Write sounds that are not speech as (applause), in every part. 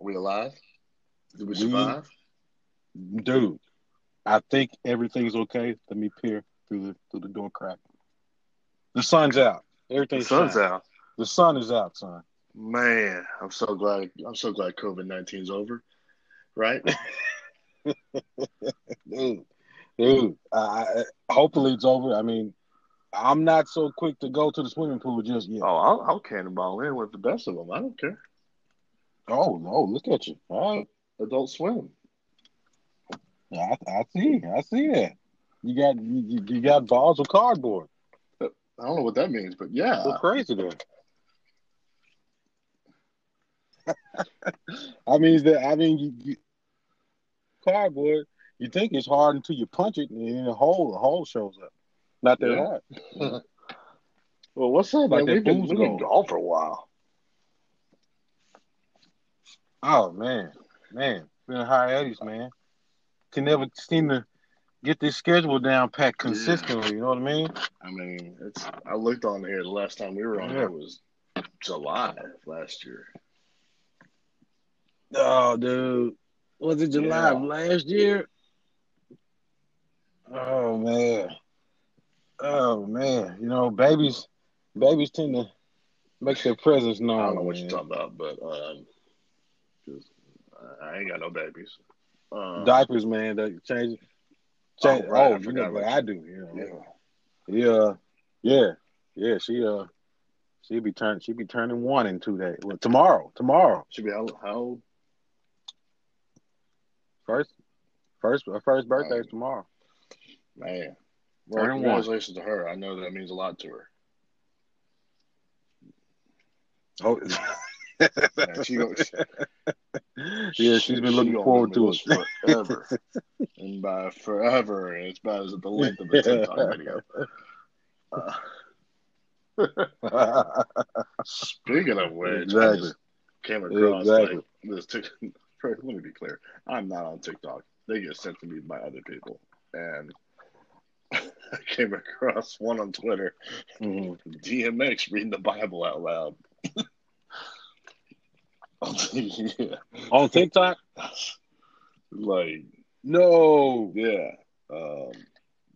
Are we alive? Did we We- survive? Dude, I think everything's okay. Let me peer through the through the door crack. The sun's out. The Everything's sun's shining. out. The sun is out, son. Man, I'm so glad. I'm so glad COVID 19's over. Right? (laughs) (laughs) Dude, dude. I, I- hopefully it's over. I mean, I'm not so quick to go to the swimming pool just yet. Oh, I'll, I'll cannonball in with the best of them. I don't care. Oh no, look at you. All right. Adult swim. I, I see. I see that. You got you, you- got balls of cardboard. Uh, I don't know what that means, but yeah. Go crazy there. (laughs) I mean that. I mean, you, you, cardboard. You think it's hard until you punch it, and then a hole, a hole shows up. Not that Yeah. hard. (laughs) Well, what's up, Like man? that We've been, we've been gone for a while. Oh man, man, been a hiatus, man. Can never seem to get this schedule down packed consistently. You know what I mean? I mean, it's. I looked on here the last time we were on. Yeah. It was July last year. Oh, dude, was it July of last year? Oh man, oh man. You know, babies, babies tend to make their presence known. I don't know what man. you're talking about, but um, 'cause I ain't got no babies. Um, Diapers, man, they change. Oh, change. right, I Oh, you know, about I do. Know, yeah. Yeah, yeah, yeah. She uh, she be turn she be turning one in two days. Well, tomorrow, tomorrow, Should be how, how old? first, first, her first birthday is tomorrow. Man. Well, Turning one. congratulations to her. I know that means a lot to her. Oh, (laughs) Man, she go, (laughs) yeah, she's been she looking forward to it. forever. and by forever, it's about as the length of a (laughs) TikTok video. Uh, (laughs) speaking of which, I just came across Exactly. like this. Tik- Let me be clear. I'm not on TikTok. They get sent to me by other people, and I came across one on Twitter. Mhm. DMX reading the Bible out loud. Yeah, (laughs) On TikTok? like No. yeah, um,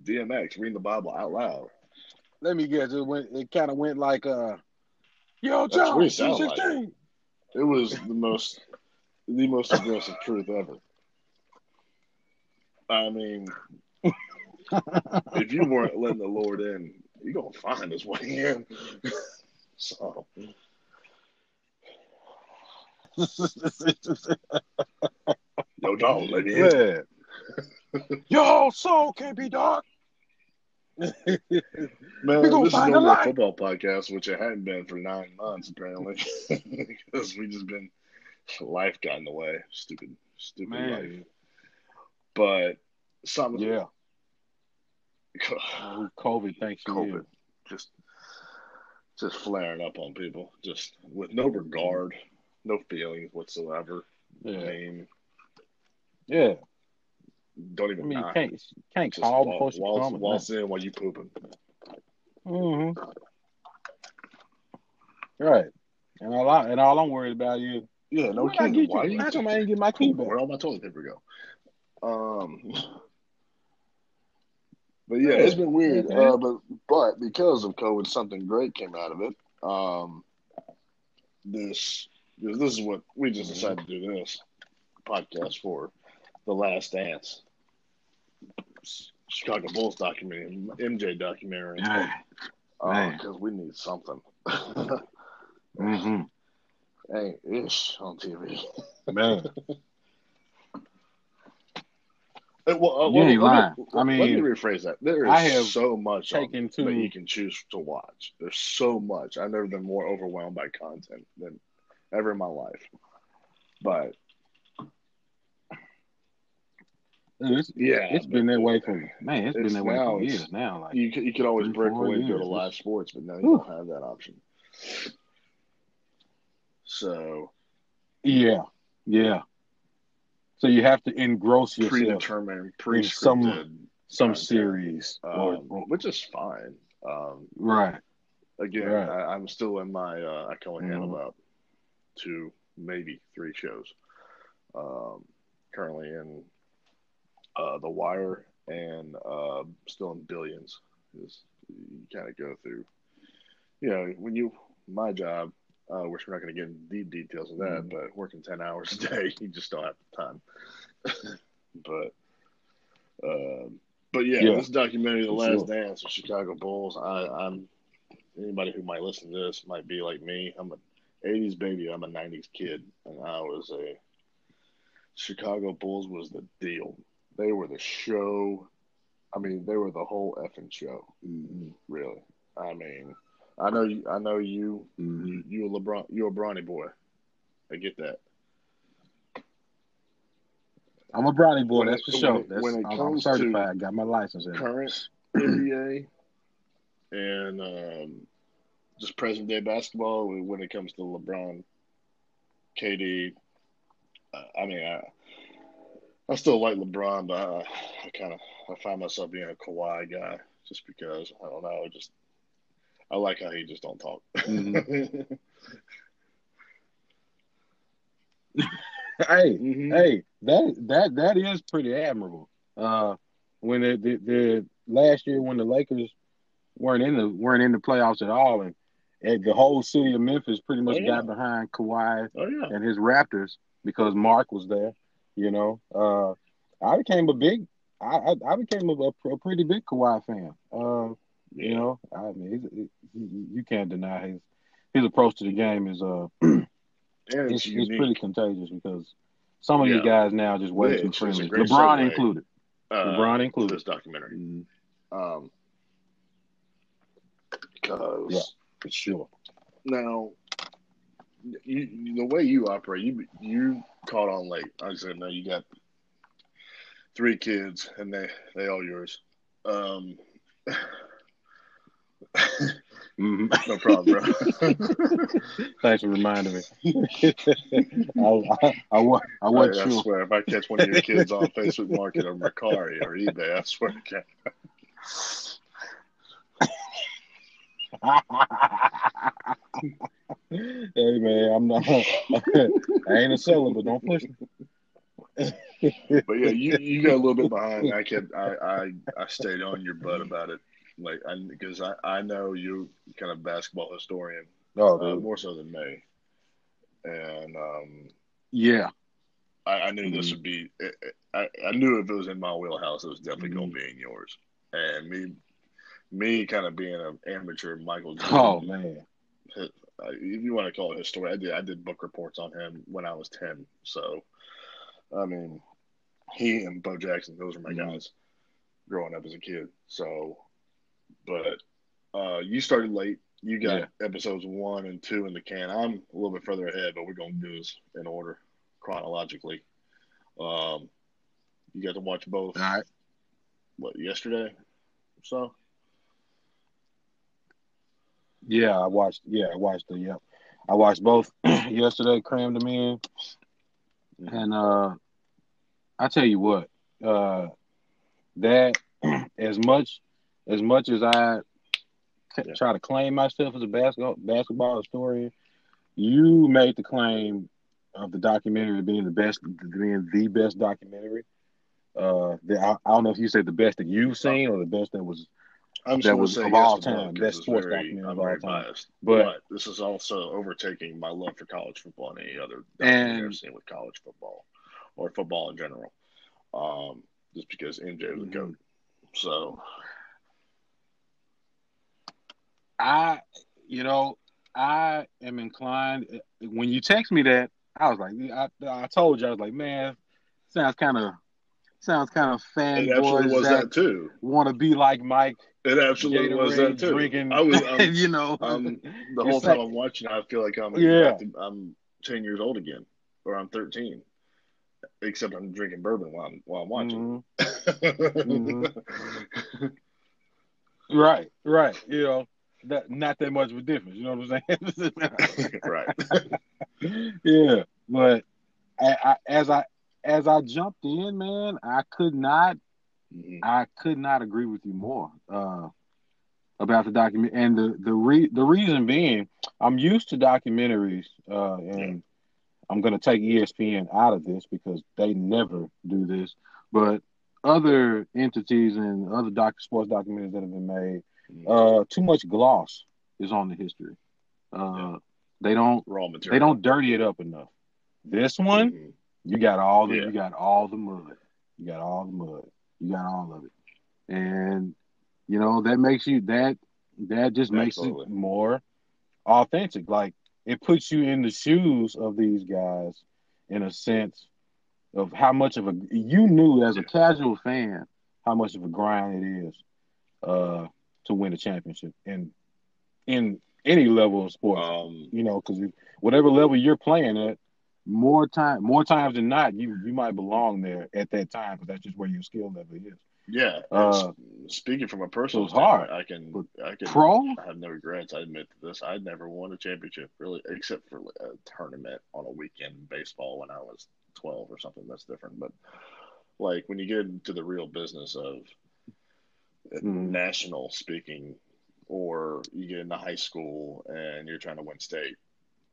DMX reading the Bible out loud. Let me guess. It went. It kind of went like, uh, "Yo, John, it sounded like. 16. It was the most, the most aggressive truth ever. I mean, if you weren't letting the Lord in, you're gonna find his way in. (laughs) so no, don't let me in. yeah. Yo, soul can't be dark. Man, We this is a a football podcast, which it hadn't been for nine months apparently, (laughs) because we just been life got in the way. Stupid, stupid life. But something, yeah. (sighs) COVID thanks you. COVID, just just flaring up on people, just with no regard, no feelings whatsoever. I mean, yeah. don't even. I mean, you can't you can't Just call walk, before she waltz, comes. waltz in while you pooping. Mm-hmm. Right. And all I, and all I'm worried about is Yeah, no kidding. Why you- you how come I didn't get my key back? Where all my toilet paper go? Um, (laughs) but yeah, it's been weird. Uh, but but because of COVID, something great came out of it. Um, this this this is what we just decided to do this podcast for the Last Dance, Chicago Bulls documentary, MJ documentary, Yeah. man. because we need something. (laughs) Mm-hmm. Ain't ish on TV. (laughs) Man. Uh, well, uh, You let me- ain't let me- lying. I let me rephrase that. There is so much taken to- that you can choose to watch. There's so much. I've never been more overwhelmed by content than ever in my life. But It's, yeah, it's been that way for me. man. It's been that way for it's- years now. Like you could, you could always break away and go to live sports, but now you Whew. don't have that option. So yeah, yeah. So you have to engross yourself predetermined, in some- some series um, or- which is fine. Um, right. again, Right. I, I'm still in my. Uh, I can only handle Mhm. Two, maybe three shows. Um, currently in uh, The Wire and uh, still in Billions. Is you kind of go through, you know, when you my job, uh, which we're not going to get into deep details of that, Mhm. but working ten hours a day, (laughs) you just don't have the time. (laughs) but, um, but yeah, Yeah. this documentary, The Last sure. Dance of Chicago Bulls. I, I'm anybody who might listen to this might be like me. I'm a '80s baby. I'm a '90s kid, and I was a Chicago Bulls was the deal. They were the show. I mean, they were the whole effing show. Mm-hmm. Really. I mean, I know you. I know you. Mm-hmm. You, you a LeBron. You're a Bronny boy. I get that. I'm a brownie boy, When that's it- for when sure. it- That's, when it I'm, I'm comes to. Got my license. In. Current (clears throat) NBA and um, just present day basketball. When it comes to LeBron, KD, uh, I mean, I, I still like LeBron, but I, I kind of I find myself being a Kawhi guy just because I don't know. Just I like how he just don't talk. Mhm. (laughs) Hey, Mhm. hey, that that that is pretty admirable. Uh, when the, the the last year when the Lakers weren't in the weren't in the playoffs at all, and the whole city of Memphis pretty much Oh, yeah. got behind Kawhi Oh yeah. and his Raptors because Marc was there. You know, uh, I became a big, I I, I became a, a pretty big Kawhi fan. Uh, you know, I mean, he's, he, you can't deny his his approach to the game is uh (clears throat) it's, it's, it's pretty contagious because some of these Yeah. guys now just way Yeah, too it's- it's a friendly. LeBron segue. included. uh, LeBron included. this documentary. Mhm. Um, because Yeah. For sure. now, you, the way you operate, you you caught on late. I said, no, you got three kids, and they they all yours. Um, (laughs) no problem, bro. (laughs) Thanks for reminding me. (laughs) I, I, I, wa- I wasn't I swear, if I catch one of your kids on Facebook Market or Mercari or eBay, I swear to God. Hey man, I'm not. (laughs) I ain't a seller, but don't push me. But yeah, you, you got a little bit behind. I kept I I, I stayed on your butt about it, like I because I, I know you kind of basketball historian Oh, uh, more so than me, and um, yeah. I, I knew this Mhm. would be. I, I knew if it was in my wheelhouse, it was definitely Mhm. going to be in yours. And me, me kind of being an amateur Michael Oh Jordan, man. uh, if you want to call it history, I did. I did book reports on him when I was ten. So, I mean, he and Bo Jackson, those were my Mhm. guys growing up as a kid. So, but uh, you started late. You got Yeah. episodes one and two in the can. I'm a little bit further ahead, but we're going to do this in order chronologically. Um, you got to watch both. All right. What yesterday? So Yeah, I watched. Yeah, I watched the. Yep, I watched both (clears throat) yesterday. Crammed them in, and uh, I tell you what, uh, that (clears throat) as much as much as I t- try to claim myself as a basketball basketball historian, you made the claim of the documentary being the best, being the best documentary. Uh, the, I, I don't know if you said the best that you've seen or the best that was I'm That was of yes all both best sports very, documentary I'm of all very time. biased, But- but, this is also overtaking my love for college football and any other documentary I've seen with college football or football in general. Um, just because MJ was a Mhm. goat. So I, you know, I am inclined. When you text me that, I was like, I, I told you, I was like, man, sounds kind of, sounds kind of it absolutely fanboys was that too. want to be like Mike, It absolutely was that too. drinking. I was I'm, (laughs) um, you know, I'm- the whole time like- I'm watching. I feel like I'm Yeah. I'm ten years old again, or I'm thirteen. Except I'm drinking bourbon while I'm while I'm watching. Mhm. (laughs) right, right. You know, that not that much of a difference. You know what I'm saying? (laughs) right. yeah, but I, I, as I as I jumped in, man, I could not Mhm. I could not agree with you more uh, about the document, and the the re- the reason being, I'm used to documentaries, uh, and I'm going to take ESPN out of this because they never do this. But other entities and other doc- sports documentaries that have been made, Mm-hmm. uh, too much gloss is on the history. Uh, Yeah. They don't raw material. they don't dirty it up enough. This one, Mhm. You got all the Yeah. you got all the mud. You got all the mud. You got all of it. And you know, that makes you that that just makes it more authentic. Like it puts you in the shoes of these guys in a sense of how much of a you knew as a casual fan how much of a grind it is uh to win a championship in in any level of sports Um, you know, because whatever level you're playing at, more time, more times than not, you you might belong there at that time, because that's just where your skill level is. yeah. Uh, speaking from a personal was hard. standpoint, I can I can Pro, I have no regrets. I admit to this. I never won a championship really, except for a tournament on a weekend baseball when I was twelve or something. That's different. But like when you get into the real business of Mhm. national speaking, or you get into high school and you're trying to win state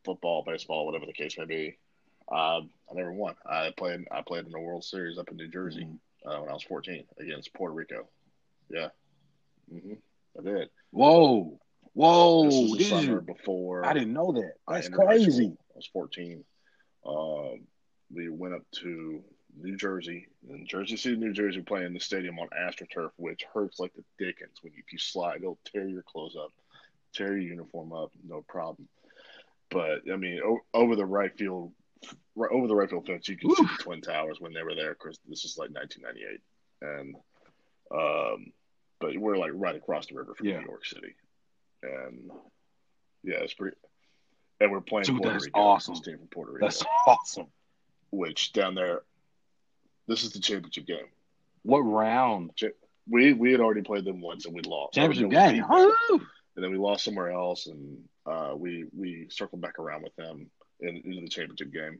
football, baseball, whatever the case may be. Uh, I never won. I played. I played in the World Series up in New Jersey Mhm. uh, when I was 14 against Puerto Rico. Yeah, hmm I did. whoa, whoa, this was the summer you? before I didn't know that. That's crazy. school. I was 14. Um, we went up to New Jersey, in Jersey City, New Jersey, playing in the stadium on AstroTurf, which hurts like the dickens. When you, if you slide, it'll tear your clothes up, tear your uniform up, no problem. But I mean, o- over the right field, right over the right field fence, you can see the Twin Towers when they were there. Because this is like 1998, and um, but we're like right across the river from Yeah. New York City, and yeah, it's pretty. And we're playing Dude, Puerto Rico. awesome. This team from Puerto Rico, That's (laughs) awesome. which down there, this is the championship game. What round? We we had already played them once and we lost. Championship game. Huh? and then we lost somewhere else, and uh, we we circled back around with them in, into the championship game.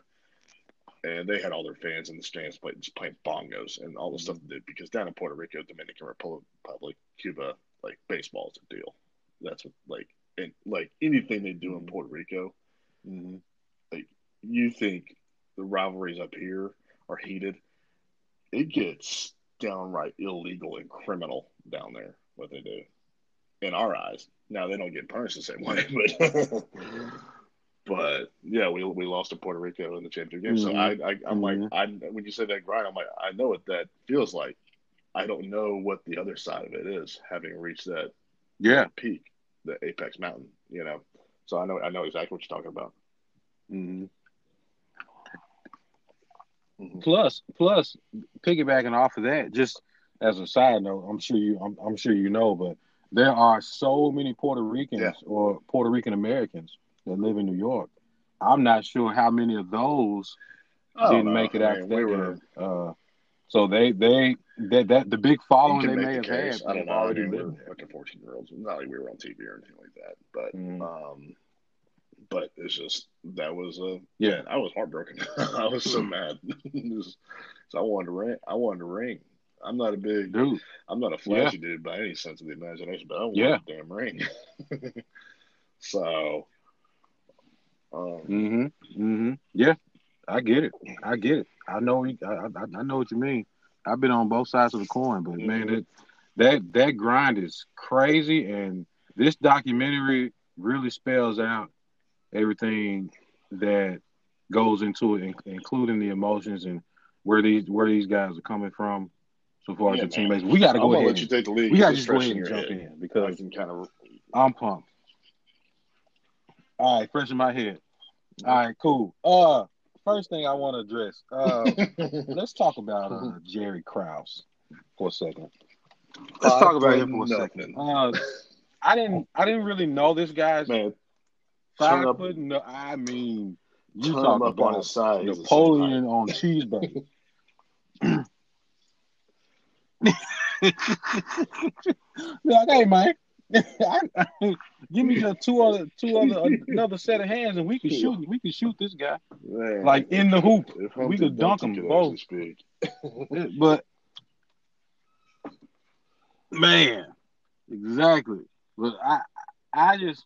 And they had all their fans in the stands play, just playing bongos and all the stuff they did because down in Puerto Rico, Dominican Republic, Cuba, like baseball is a deal. That's what like and like anything they do in Puerto Rico, Mhm. Like you think the rivalries up here are heated. It gets downright illegal and criminal down there what they do in our eyes. Now they don't get punished the same way, (laughs) but but yeah, we we lost to Puerto Rico in the championship game. So I, I I'm like I when you say that grind, I'm like I know what that feels like. I don't know what the other side of it is, having reached that Yeah. peak, the apex mountain. You know, so I know I know exactly what you're talking about. Mhm. Mhm. Plus, plus, piggybacking off of that, just as a side note, I'm sure you, I'm, I'm sure you know, but there are so many Puerto Ricans Yeah. or Puerto Rican Americans that live in New York. I'm not sure how many of those don't didn't know. make it after we were. Uh, so they, they, that, that the big following they may the have case. had, I don't know. Already we were fucking fourteen year olds. Not like we were on TV or anything like that, but Mhm. um, but it's just that was a Yeah. man, I was heartbroken. (laughs) I was so mad. (laughs) Was- so I wanted to ring. I wanted to ring. I'm not a big. Dude, I'm not a flashy dude by any sense of the imagination, but I want Yeah. a damn ring. (laughs) so, um, hmm hmm Yeah, I get it. I get it. I know. I, I, I know what you mean. I've been on both sides of the coin, but man, Mhm. that that that grind is crazy, and this documentary really spells out everything that goes into it, in- including the emotions and where these where these guys are coming from. So far as Yeah, the man. teammates, we got to go ahead. let you take the lead. we got to just go ahead and jump head. in I because can kind of. I'm pumped. All right, fresh in my head. All right, cool. Uh, first thing I want to address. Uh, (laughs) let's talk about uh, Jerry Krause for a second. Let's talk about him for a second. Uh, I didn't, I didn't really know this guy's Man, five turn up- foot. No, I mean, you turn talk him up on about his side. he's the same Napoleon on cheeseburger. (laughs) (laughs) like, hey man, I- (laughs) give me just two other, two other, another set of hands, and we can shoot. We can shoot this guy. Man, Like, in the hoop. We could dunk them both. (laughs) But man, exactly. But I, I just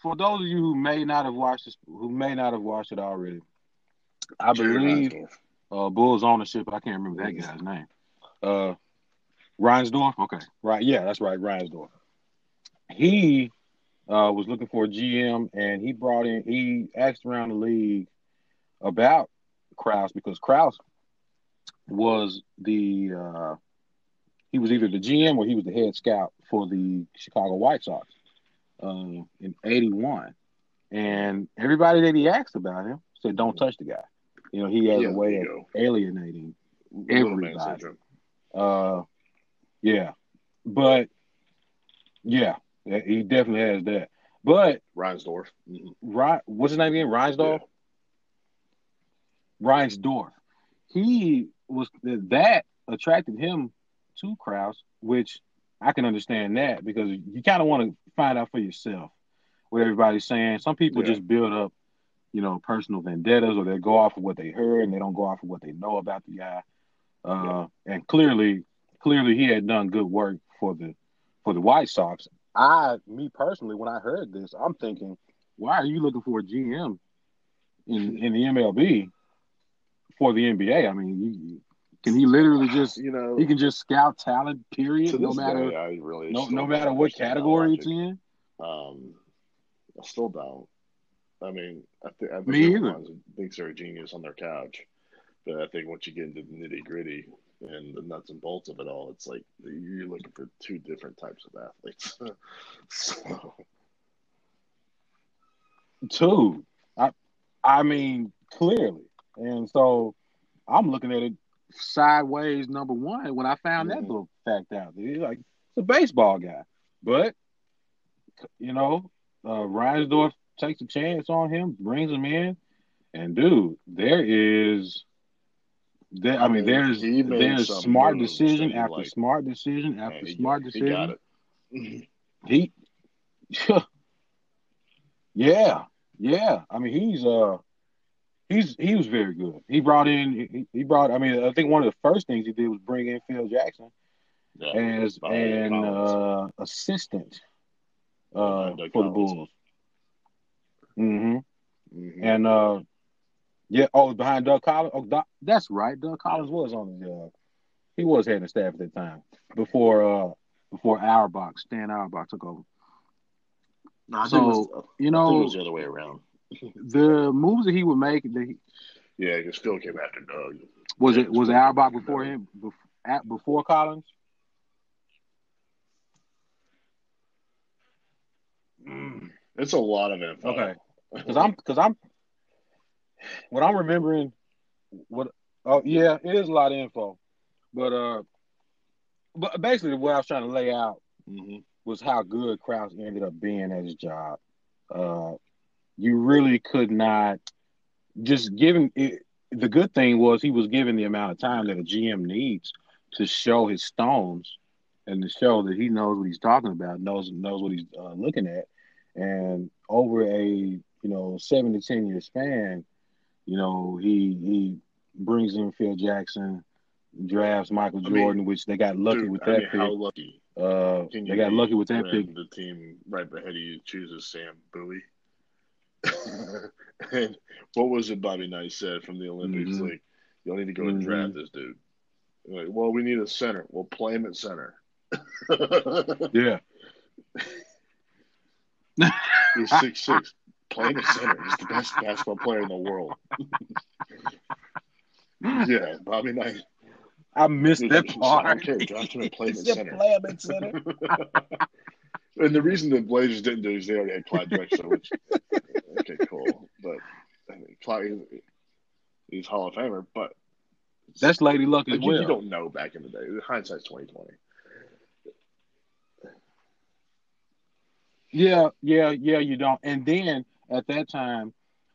for those of you who may not have watched this, who may not have watched it already, I believe uh, Bulls ownership. I can't remember that guy's name. Uh, Reinsdorf. Okay, right. Yeah, that's right. Reinsdorf. He uh, was looking for a GM, and he brought in. He asked around the league about Krause because Krause was the uh, he was either the GM or he was the head scout for the Chicago White Sox um, in '81, and everybody that he asked about him said, "Don't touch the guy." You know, he has Yeah, a way of alienating everybody. uh, yeah, but yeah, he definitely has that. But Reinsdorf. Mhm. Ry- what's his name again? Reinsdorf. Reinsdorf. He was that attracted him to Krause, which I can understand that because you kind of want to find out for yourself what everybody's saying. Some people Yeah. just build up, you know, personal vendettas, or they go off of what they heard and they don't go off of what they know about the guy. Uh, And clearly, clearly, he had done good work for the for the White Sox. I, me personally, when I heard this, I'm thinking, why are you looking for a GM in in the MLB for the NBA? I mean, you, can he literally just you know he can just scout talent? Period. No matter day, I really no no matter what category it's logic. in. Um, I still don't. I mean, I, th- I think Me everyone thinks they're a genius on their couch, but I think once you get into the nitty gritty and the nuts and bolts of it all, it's like you're looking for two different types of athletes. (laughs) so, Two. I I mean, clearly. And so I'm looking at it sideways number one when I found that Mhm. little fact out. He's like it's a baseball guy. But you know, uh Reinsdorf takes a chance on him, brings him in, and dude, there is there I mean there's there's smart decision after like. smart decision after man, smart he decision. got it. He, (laughs) yeah, yeah. I mean, he's uh, he's he was very good. He brought in, he, he brought. I mean, I think one of the first things he did was bring in Phil Jackson Yeah. as an uh, assistant uh, for the. Bulls. hmm Mhm. And uh, yeah, oh, behind Doug Collins. Oh, Doc, that's right. Doug Collins was on the. Uh, he was head of staff at the time before uh before Auerbach, Stan Auerbach took over. No, So, it was, You think it know, was the other way around. the moves that he would make, Yeah, because still came after Doug. was it was Auerbach before him bef- at, before Collins? It's a lot of info. Okay, because I'm because I'm what I'm remembering. What? Oh yeah, it is a lot of info, but uh, but basically what I was trying to lay out hmm was how good Krause ended up being at his job. Uh, you really could not just given it. The good thing was he was given the amount of time that a GM needs to show his stones and to show that he knows what he's talking about, knows knows what he's uh, looking at, and over a you know seven to ten year span, you know he he brings in Phil Jackson, drafts Michael I mean, Jordan, which they got lucky Dude, with I that mean, pick. how lucky Uh, they got lucky with that pick. The team right ahead of you chooses Sam Bowie. (laughs) and what was it Bobby Knight said from the Olympics? Mhm. Like, you don't need to go and draft this dude. Like, well, we need a center. We'll play him at center. Yeah, (laughs) He's six six. (laughs) Play him at center. He's the best basketball player in the world. (laughs) yeah, Bobby Knight. I missed that part. I don't care. Draft him and play him He at center. play him at center. (laughs) And the reason the Blazers didn't do it is they already had Clyde Drexler, which okay, cool. But I mean, Clyde, he's Hall of Famer, but That's Lady Luck as you, well. you don't know back in the day. Hindsight's twenty twenty. Yeah, yeah, yeah, you don't. And then at that time,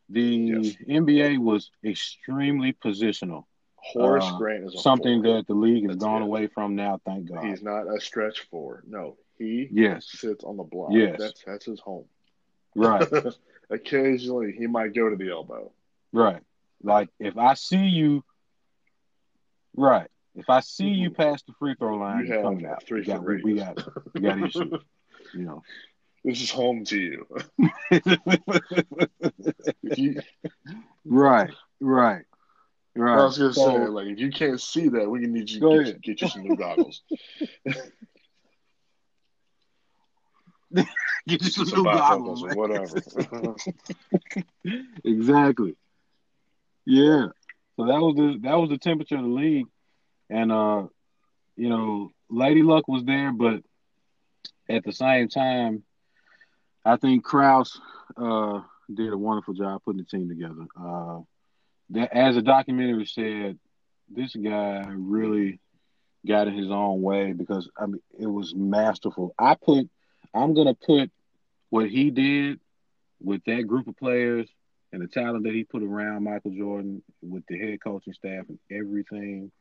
the Yes. NBA was extremely positional. Horace Uh, Grant is Something that the league has That's gone it. away from now, thank God. he's not a stretch four. No, he Yes, sits on the block. Yes. That's that's his home. right, (laughs) Occasionally, he might go to the elbow. right. Like if I see you, right. If I see you Mhm. past the free throw line, You coming out. three we got, we, we got, we got issues. (laughs) You know, this is home to you. (laughs) you right, right, right. I was gonna So- say, like, if you can't see that, we need you to get, get you some new goggles. (laughs) (laughs) Get you some some new goggles, or whatever. exactly. Yeah. So that was the that was the temperature of the league, and uh, you know, Lady Luck was there, but at the same time, I think Krause uh did a wonderful job putting the team together. Uh, that as the documentary said, this guy really got in his own way because I mean it was masterful. I put I'm gonna put what he did with that group of players and the talent that he put around Michael Jordan with the head coaching staff and everything.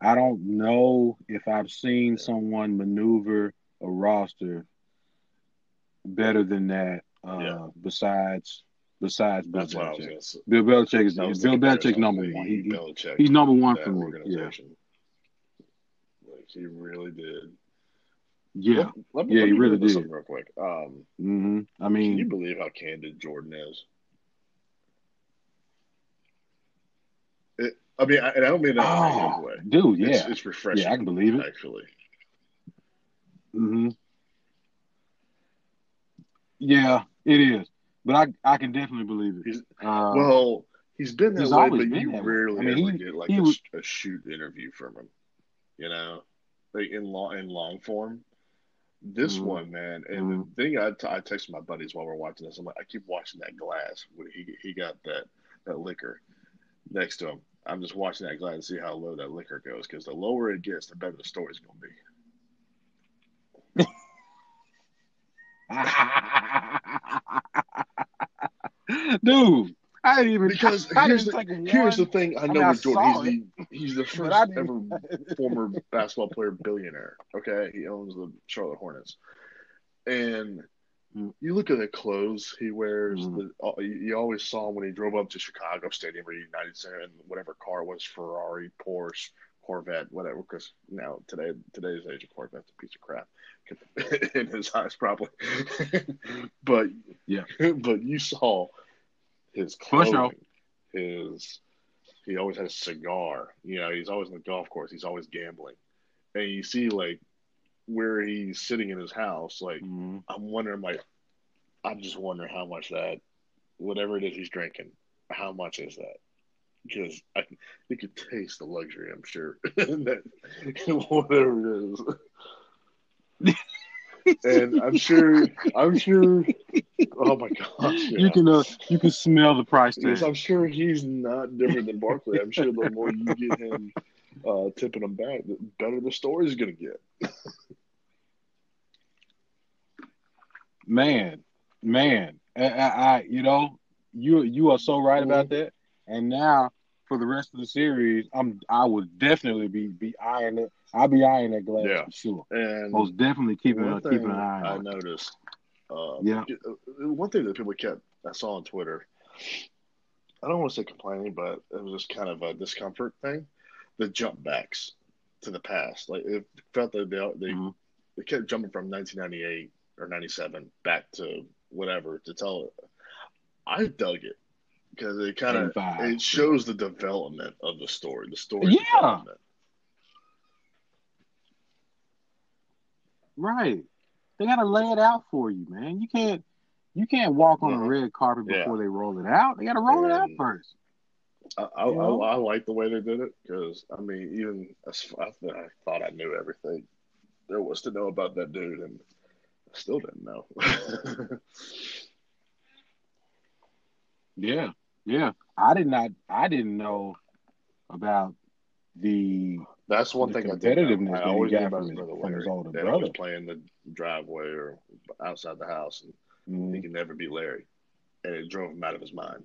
I don't know if I've seen someone maneuver a roster better than that. Uh, Yeah. Besides, besides Bill That's what I was Belichick. Bill Belichick is Bill the Belichick's number one. He, he- Belichick, he's number one for me. Yeah, organization. Like he really did. yeah. Let, let me, Yeah, he really did. Real quick. Um, hmm I can you believe how candid Jordan is? It, I mean, I, and I don't mean that in a oh, way. dude, It's, yeah, it's refreshing. yeah, I can believe it. actually. hmm Yeah, it is. But I I can definitely believe it. He's- Uh, well, he's been that he's way, but you rarely I mean, ever he- get like a, was- a shoot interview from him. You know, like in long in long form. This Mhm. one, man, and the thing I, t- I texted my buddies while we're watching this. I'm like, I keep watching that glass when he he got that that liquor next to him. I'm just watching that glass to see how low that liquor goes because the lower it gets, the better the story's gonna be. (laughs) dude, I didn't even Because I here's didn't the, here's the thing I know I with Jordan, he's the he's the (laughs) first ever (laughs) former basketball player billionaire. Okay, he owns the Charlotte Hornets, and Mm. you look at the clothes he wears. Mm. The, you always saw him when he drove up to Chicago Stadium or United Center, and whatever car it was Ferrari, Porsche, Corvette, whatever. Because now today today's age of Corvette's a piece of crap (laughs) in his eyes, probably. but Yeah. but you saw his sure. clothing, his he always had a cigar. You know, he's always on the golf course. He's always gambling, and you see like where he's sitting in his house. Like Mhm. I'm wondering, like I'm just wondering how much that whatever it is he's drinking, how much is that? Because I you could taste the luxury. I'm sure (laughs) that whatever it is. (laughs) and I'm sure, I'm sure. Oh my gosh! You can uh, you can smell the price Yes, tag. I'm sure he's not different than Barkley. I'm sure the more you get him uh, tipping him back, the better the story's going to get. Man, man, I, I, I you know you you are so right about that. And now for the rest of the series, I'm I would definitely be be eyeing it. I'll be eyeing that glass Yeah. for sure. And Most definitely keeping a, keeping an eye I on. it. I noticed, uh, Yeah. one thing that people kept I saw on Twitter. I don't want to say complaining, but it was just kind of a discomfort thing. The jump backs to the past, like it felt that they they, Mhm. they kept jumping from 1998 or 97 back to whatever to tell it. I dug it because it kind of it shows the development of the story, the story Yeah. Right. They gotta lay it out for you, man. You can't you can't walk on Mhm. a red carpet Yeah. before they roll it out. They gotta roll it out first. I, I, You know? I, I like the way they did it because I mean, even as I, I thought I knew everything there was to know about that dude, and I still didn't know. (laughs) Yeah, yeah. I did not. I didn't know about the. That's one The thing I did. know. competitiveness I that he always got about from his his- from his older They'd brother. always play in the driveway or outside the house, and he Mhm. could never beat Larry, and it drove him out of his mind.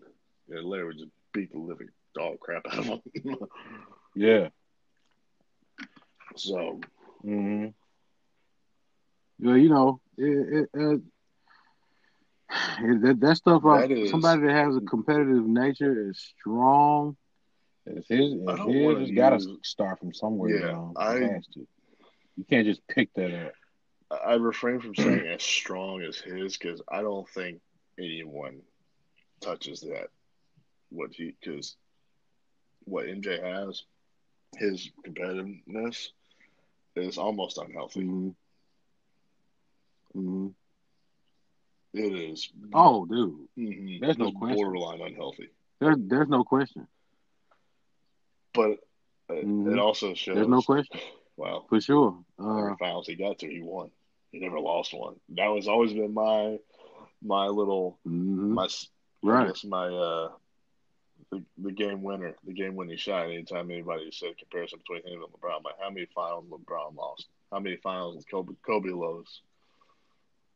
And Larry would just beat the living dog crap out of him. (laughs) Yeah. so hmm Well, you know, it, it, it, (sighs) it- that, that stuff. Uh, That is- somebody that has a competitive nature is strong. It's his. It's his. It's got to start from somewhere. Yeah, you know? I- has to. You can't just pick that up. I refrain from saying as strong as his because I don't think anyone touches that. What he because what MJ has, his competitiveness is almost unhealthy. Mm-hmm. Mm-hmm. It is. Oh, dude, mhm, there's no question. borderline unhealthy. there's there's no question. But it, Mhm. it also shows. There's no question (laughs) Wow. for sure. Uh, Every finals he got to, he won. He never lost one. That was always been my my little mhm. my Right. guess my uh the, the game winner, the game winning shot. Anytime anybody said comparison between him and LeBron, like how many finals LeBron lost? How many finals Kobe Kobe lost?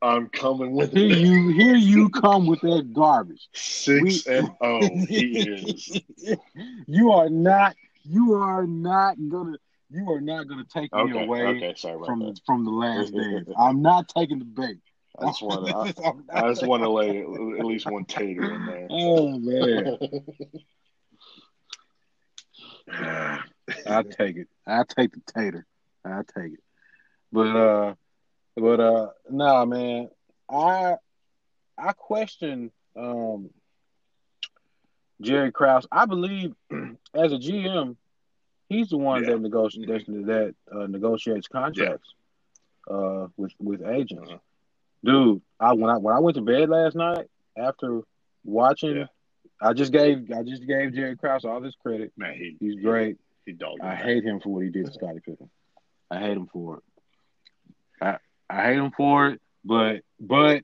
I'm coming with Here it. you here (laughs) you come with that garbage. Six We- and oh, he (laughs) is. you are not. You are not gonna. You are not gonna take me away okay, sorry from that. from the last (laughs) dance. I'm not taking the bait. I just want to. (laughs) I, I'm not I just want to lay at least one tater in there. (laughs) Oh man, I take it. I take the tater. I take it. But uh, but uh, nah, man. I I question um Jerry Krause. I believe (clears throat) as a GM, he's the one Yeah. that negotiates that uh, negotiates contracts uh with with agents. Uh-huh. Dude, I when I when I went to bed last night after watching, Yeah. I just gave I just gave Jerry Krause all this credit. Man, he He's great. He dogged. I hate him for what he did to (laughs) Scottie Pippen. I hate him for it. I I hate him for it. But but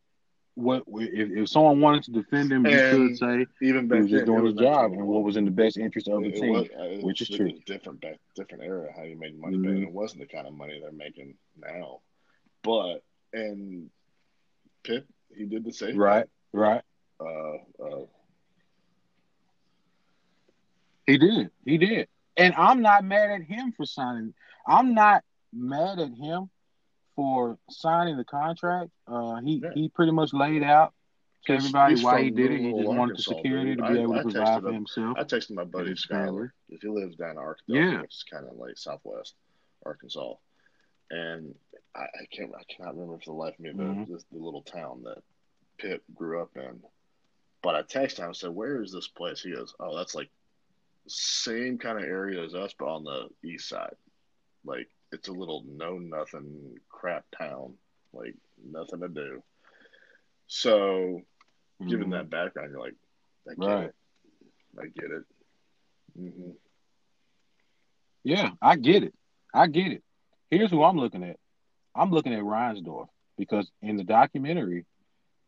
what if, if someone wanted to defend him, you And could say Even he was just doing his job and what was in the best interest of the It team. was- uh, it which is true. Different back, different era how you made money then. It wasn't the kind of money they're making now. But and Pip, he did the same. Right, right. Uh, uh, He did. He did. And I'm not mad at him for signing. I'm not mad at him for signing the contract. Uh, he Yeah. he pretty much laid out to everybody why he did it. He just wanted the security dude. to be I- able I to provide for himself. I texted my buddy Skyler because he lives down in Arkansas, Yeah. which is kind of like Southwest Arkansas, and I, I can't I cannot remember for the life of me the, Mhm. the the little town that Pip grew up in. But I texted him and said, "Where is this place?" He goes, "Oh, that's like same kind of area as us, but on the east side. Like it's a little know nothing crap town, like nothing to do." So, given Mhm. that background, you're like, "I get Right. it, I get it." hmm Yeah, I get it. I get it. Here's who I'm looking at. I'm looking at Reinsdorf because in the documentary,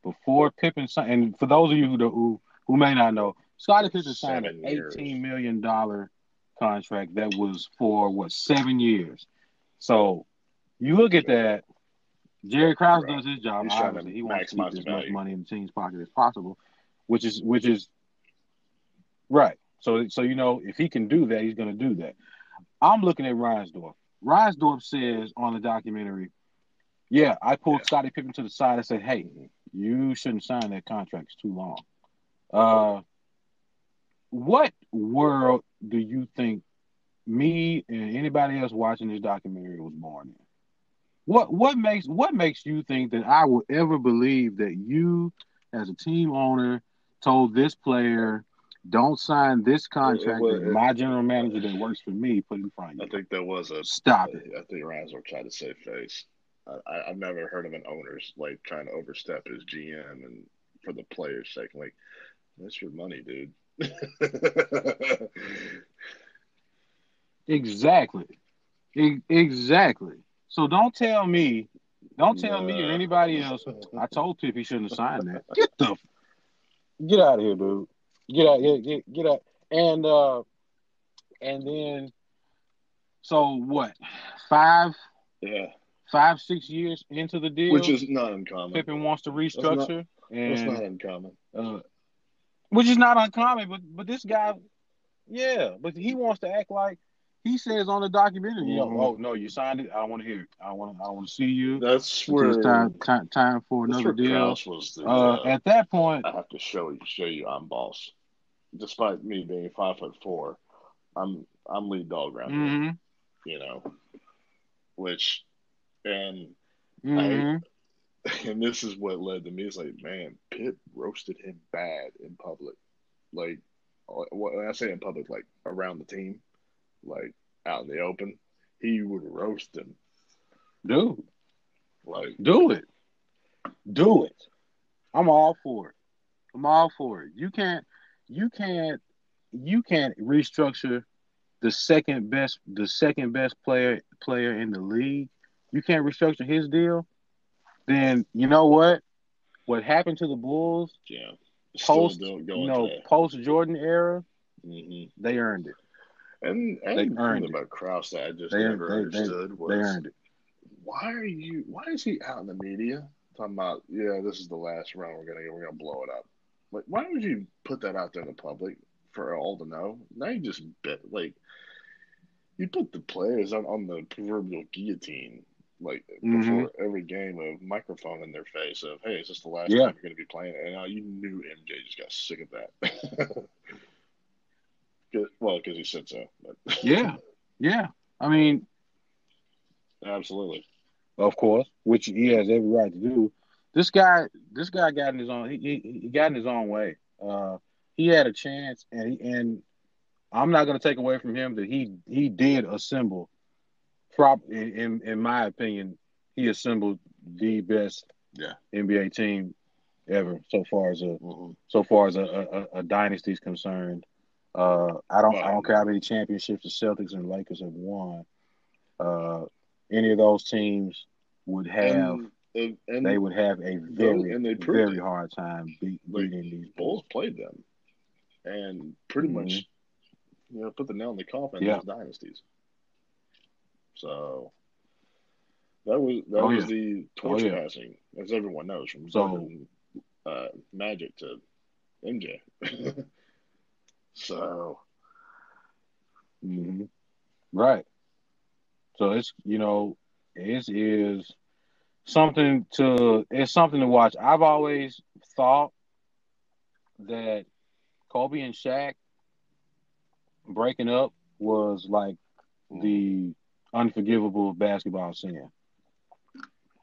before Pippen signed, and for those of you who do, who, who may not know, Scottie Pippen signed an years. eighteen million dollar contract that was for what seven years. So you look at that. Jerry Krause Right. does his job. He's trying to he wants to keep as much money in the team's pocket as possible, which is which is right. So so you know if he can do that, he's going to do that. I'm looking at Reinsdorf. Reinsdorf says on the documentary, "Yeah, I pulled Yeah. Scottie Pippen to the side and said, hey, you shouldn't sign that contract. It's too long." Uh, what world do you think me and anybody else watching this documentary was born in? What what makes what makes you think that I will ever believe that you, as a team owner, told this player, "Don't sign this contract was- that my general manager that works for me put in front of you"? I think there was a Stop it. I think Reinsdorf tried to save face. I, I, I've never heard of an owner's like trying to overstep his GM and for the players' sake. Like, that's your money, dude. (laughs) Exactly. E- exactly. So don't tell me, don't tell me or anybody else. I told Pip he shouldn't have signed that. (laughs) Get the get out of here, dude. Get out, get get, get out. And uh, and then, so what? Five, yeah, five, six years into the deal, which is not uncommon. Pippen wants to restructure, That's and not uncommon. uh, which is not uncommon. But but this guy, yeah, but he wants to act like he says on the documentary, Mhm. oh no, you signed it. I want to hear it. I want I want to see you. That's where it's time, time time for another deal. The, Uh, uh, at that point, I have to show you, show you, I'm boss. Despite me being five foot four, I'm I'm lead dog around here. hmm you know, which and Mhm. (laughs) and this is what led to me. It's like, man, Pip roasted him bad in public. Like, uh, when I say in public, like around the team, like out in the open, he would roast him. Dude, Like, do it. Do it. I'm all for it. I'm all for it. You can't you can't you can't restructure the second best the second best player player in the league. You can't restructure his deal. Then you know what? What happened to the Bulls yeah, post still don't go you know post Jordan era, hmm they earned it. And and something about Krause that I just They- never they- understood was They it. why are you why is he out in the media talking about yeah this is the last round we're gonna get we're gonna blow it up like why would you put that out there in the public for all to know now you just bet like you put the players on, on the proverbial guillotine like Mhm. before every game of microphone in their face of hey is this the last Yeah. time you're gonna be playing and now you knew MJ just got sick of that (laughs) well because he said so but (laughs) Yeah. Yeah. I mean, absolutely of course, which he has every right to do. This guy, this guy got in his own. He, he, he got in his own way. Uh, he had a chance, and he, and I'm not going to take away from him that he he did assemble. Prop in, in my opinion, he assembled the best Yeah. NBA team ever so far as a Mhm. so far as a, a, a dynasty is concerned. Uh, I don't I don't care how many championships the Celtics and Lakers have won. Uh, any of those teams would have and, and, they would have a very and they very it. hard time beat, Like, beating these Bulls played them, and pretty Mhm. much, you know, put the nail in the coffin Yeah. those dynasties. So that was that Oh, was yeah. the torch Oh, yeah. passing, as everyone knows, from So- Jordan, uh, Magic to MJ. (laughs) so mm-hmm. Right. So it's you know it is something to it's something to watch. I've always thought that Kobe and Shaq breaking up was like the unforgivable basketball sin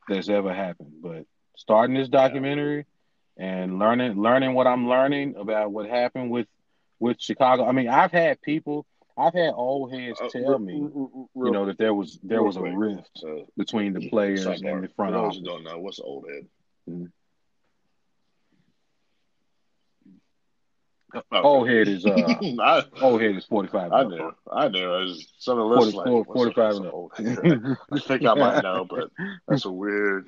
that's ever happened. But starting this documentary and learning learning what I'm learning about what happened with with Chicago. I mean, I've had people, I've had old heads uh, tell re- me, re- re- you know, that there was there real was a quick. rift so, between the players and the front office. don't know, what's old head? Okay. Old head is uh (laughs) I, old head is forty five. I knew. I knew. I was some of the 40, like, 40, 45 a, and up. what's a old head? I think I might know, but that's a weird.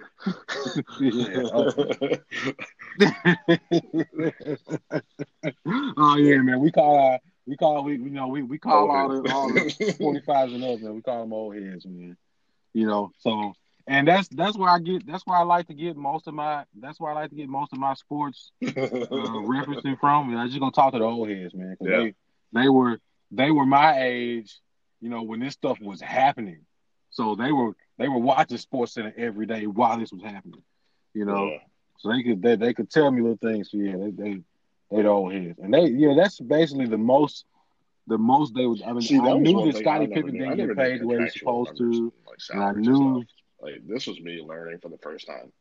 yeah. (laughs) oh yeah, man. We call our we call we you know we, we call all the all the (laughs) forty fives and up, man. We call them old heads, man. You know, so and that's that's where I get that's where I like to get most of my that's where I like to get most of my sports uh, (laughs) referencing from. And I just gonna talk to the old heads, man. Yeah. They they were they were my age, you know, when this stuff was happening. So they were they were watching Sports Center every day while this was happening. You know, Yeah. so they could they, they could tell me little things. So yeah, they they they the old heads, and they yeah that's basically the most the most they would. I mean, See, I knew that Scottie Pippen didn't get paid the way he's contractual supposed to. like, and I knew- stuff. Like this was me learning for the first time.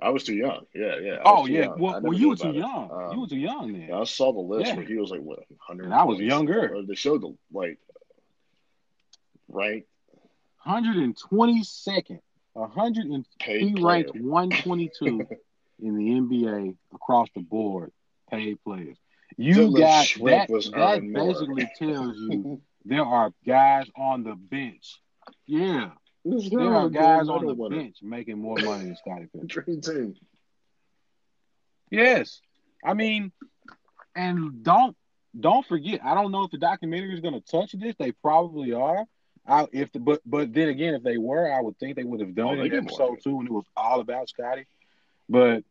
I was too young. Yeah, yeah. I Oh yeah, young. Well, well you were too it. young. Um, you were too young then. I saw the list Yeah. where he was like what 100. And I was younger. They showed the like right. 122nd, 100 and he ranked 122 (laughs) in the NBA across the board, paid players. You got that. That basically tells you (laughs) there are guys on the bench. Yeah, This there are guys on the bench making more money than Scottie Pippen. (laughs) Yes, I mean, and don't don't forget. I don't know if the documentary is going to touch this. They probably are. I, if the, but but then again, if they were, I would think they would have Oh, done they it episode two when it was all about Scottie. But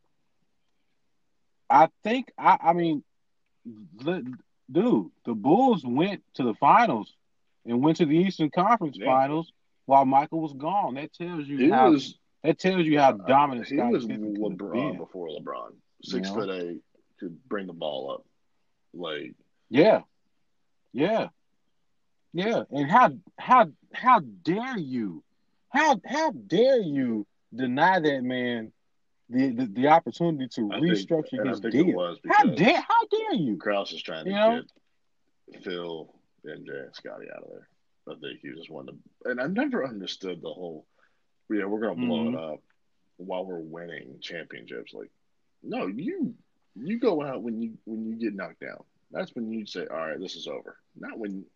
I think I I mean, li- dude, the Bulls went to the finals and went to the Eastern Conference Yeah. Finals while Michael was gone. That tells you He how was that tells you how uh, dominant he Scottie was Pippen could have LeBron before LeBron. Six You foot eight, could bring the ball up. Like Yeah. Yeah. Yeah. And how how how dare you? How how dare you deny that man the the, the opportunity to I restructure and I his deal. How dare how dare you? Krause is trying to You know? get Phil, MJ, and Scottie out of there. I think he just wanted to. And I never understood the whole, yeah, we're going to blow Mhm. it up while we're winning championships. Like, no, you you go out when you when you get knocked down. That's when you say, all right, this is over. Not when. (sighs)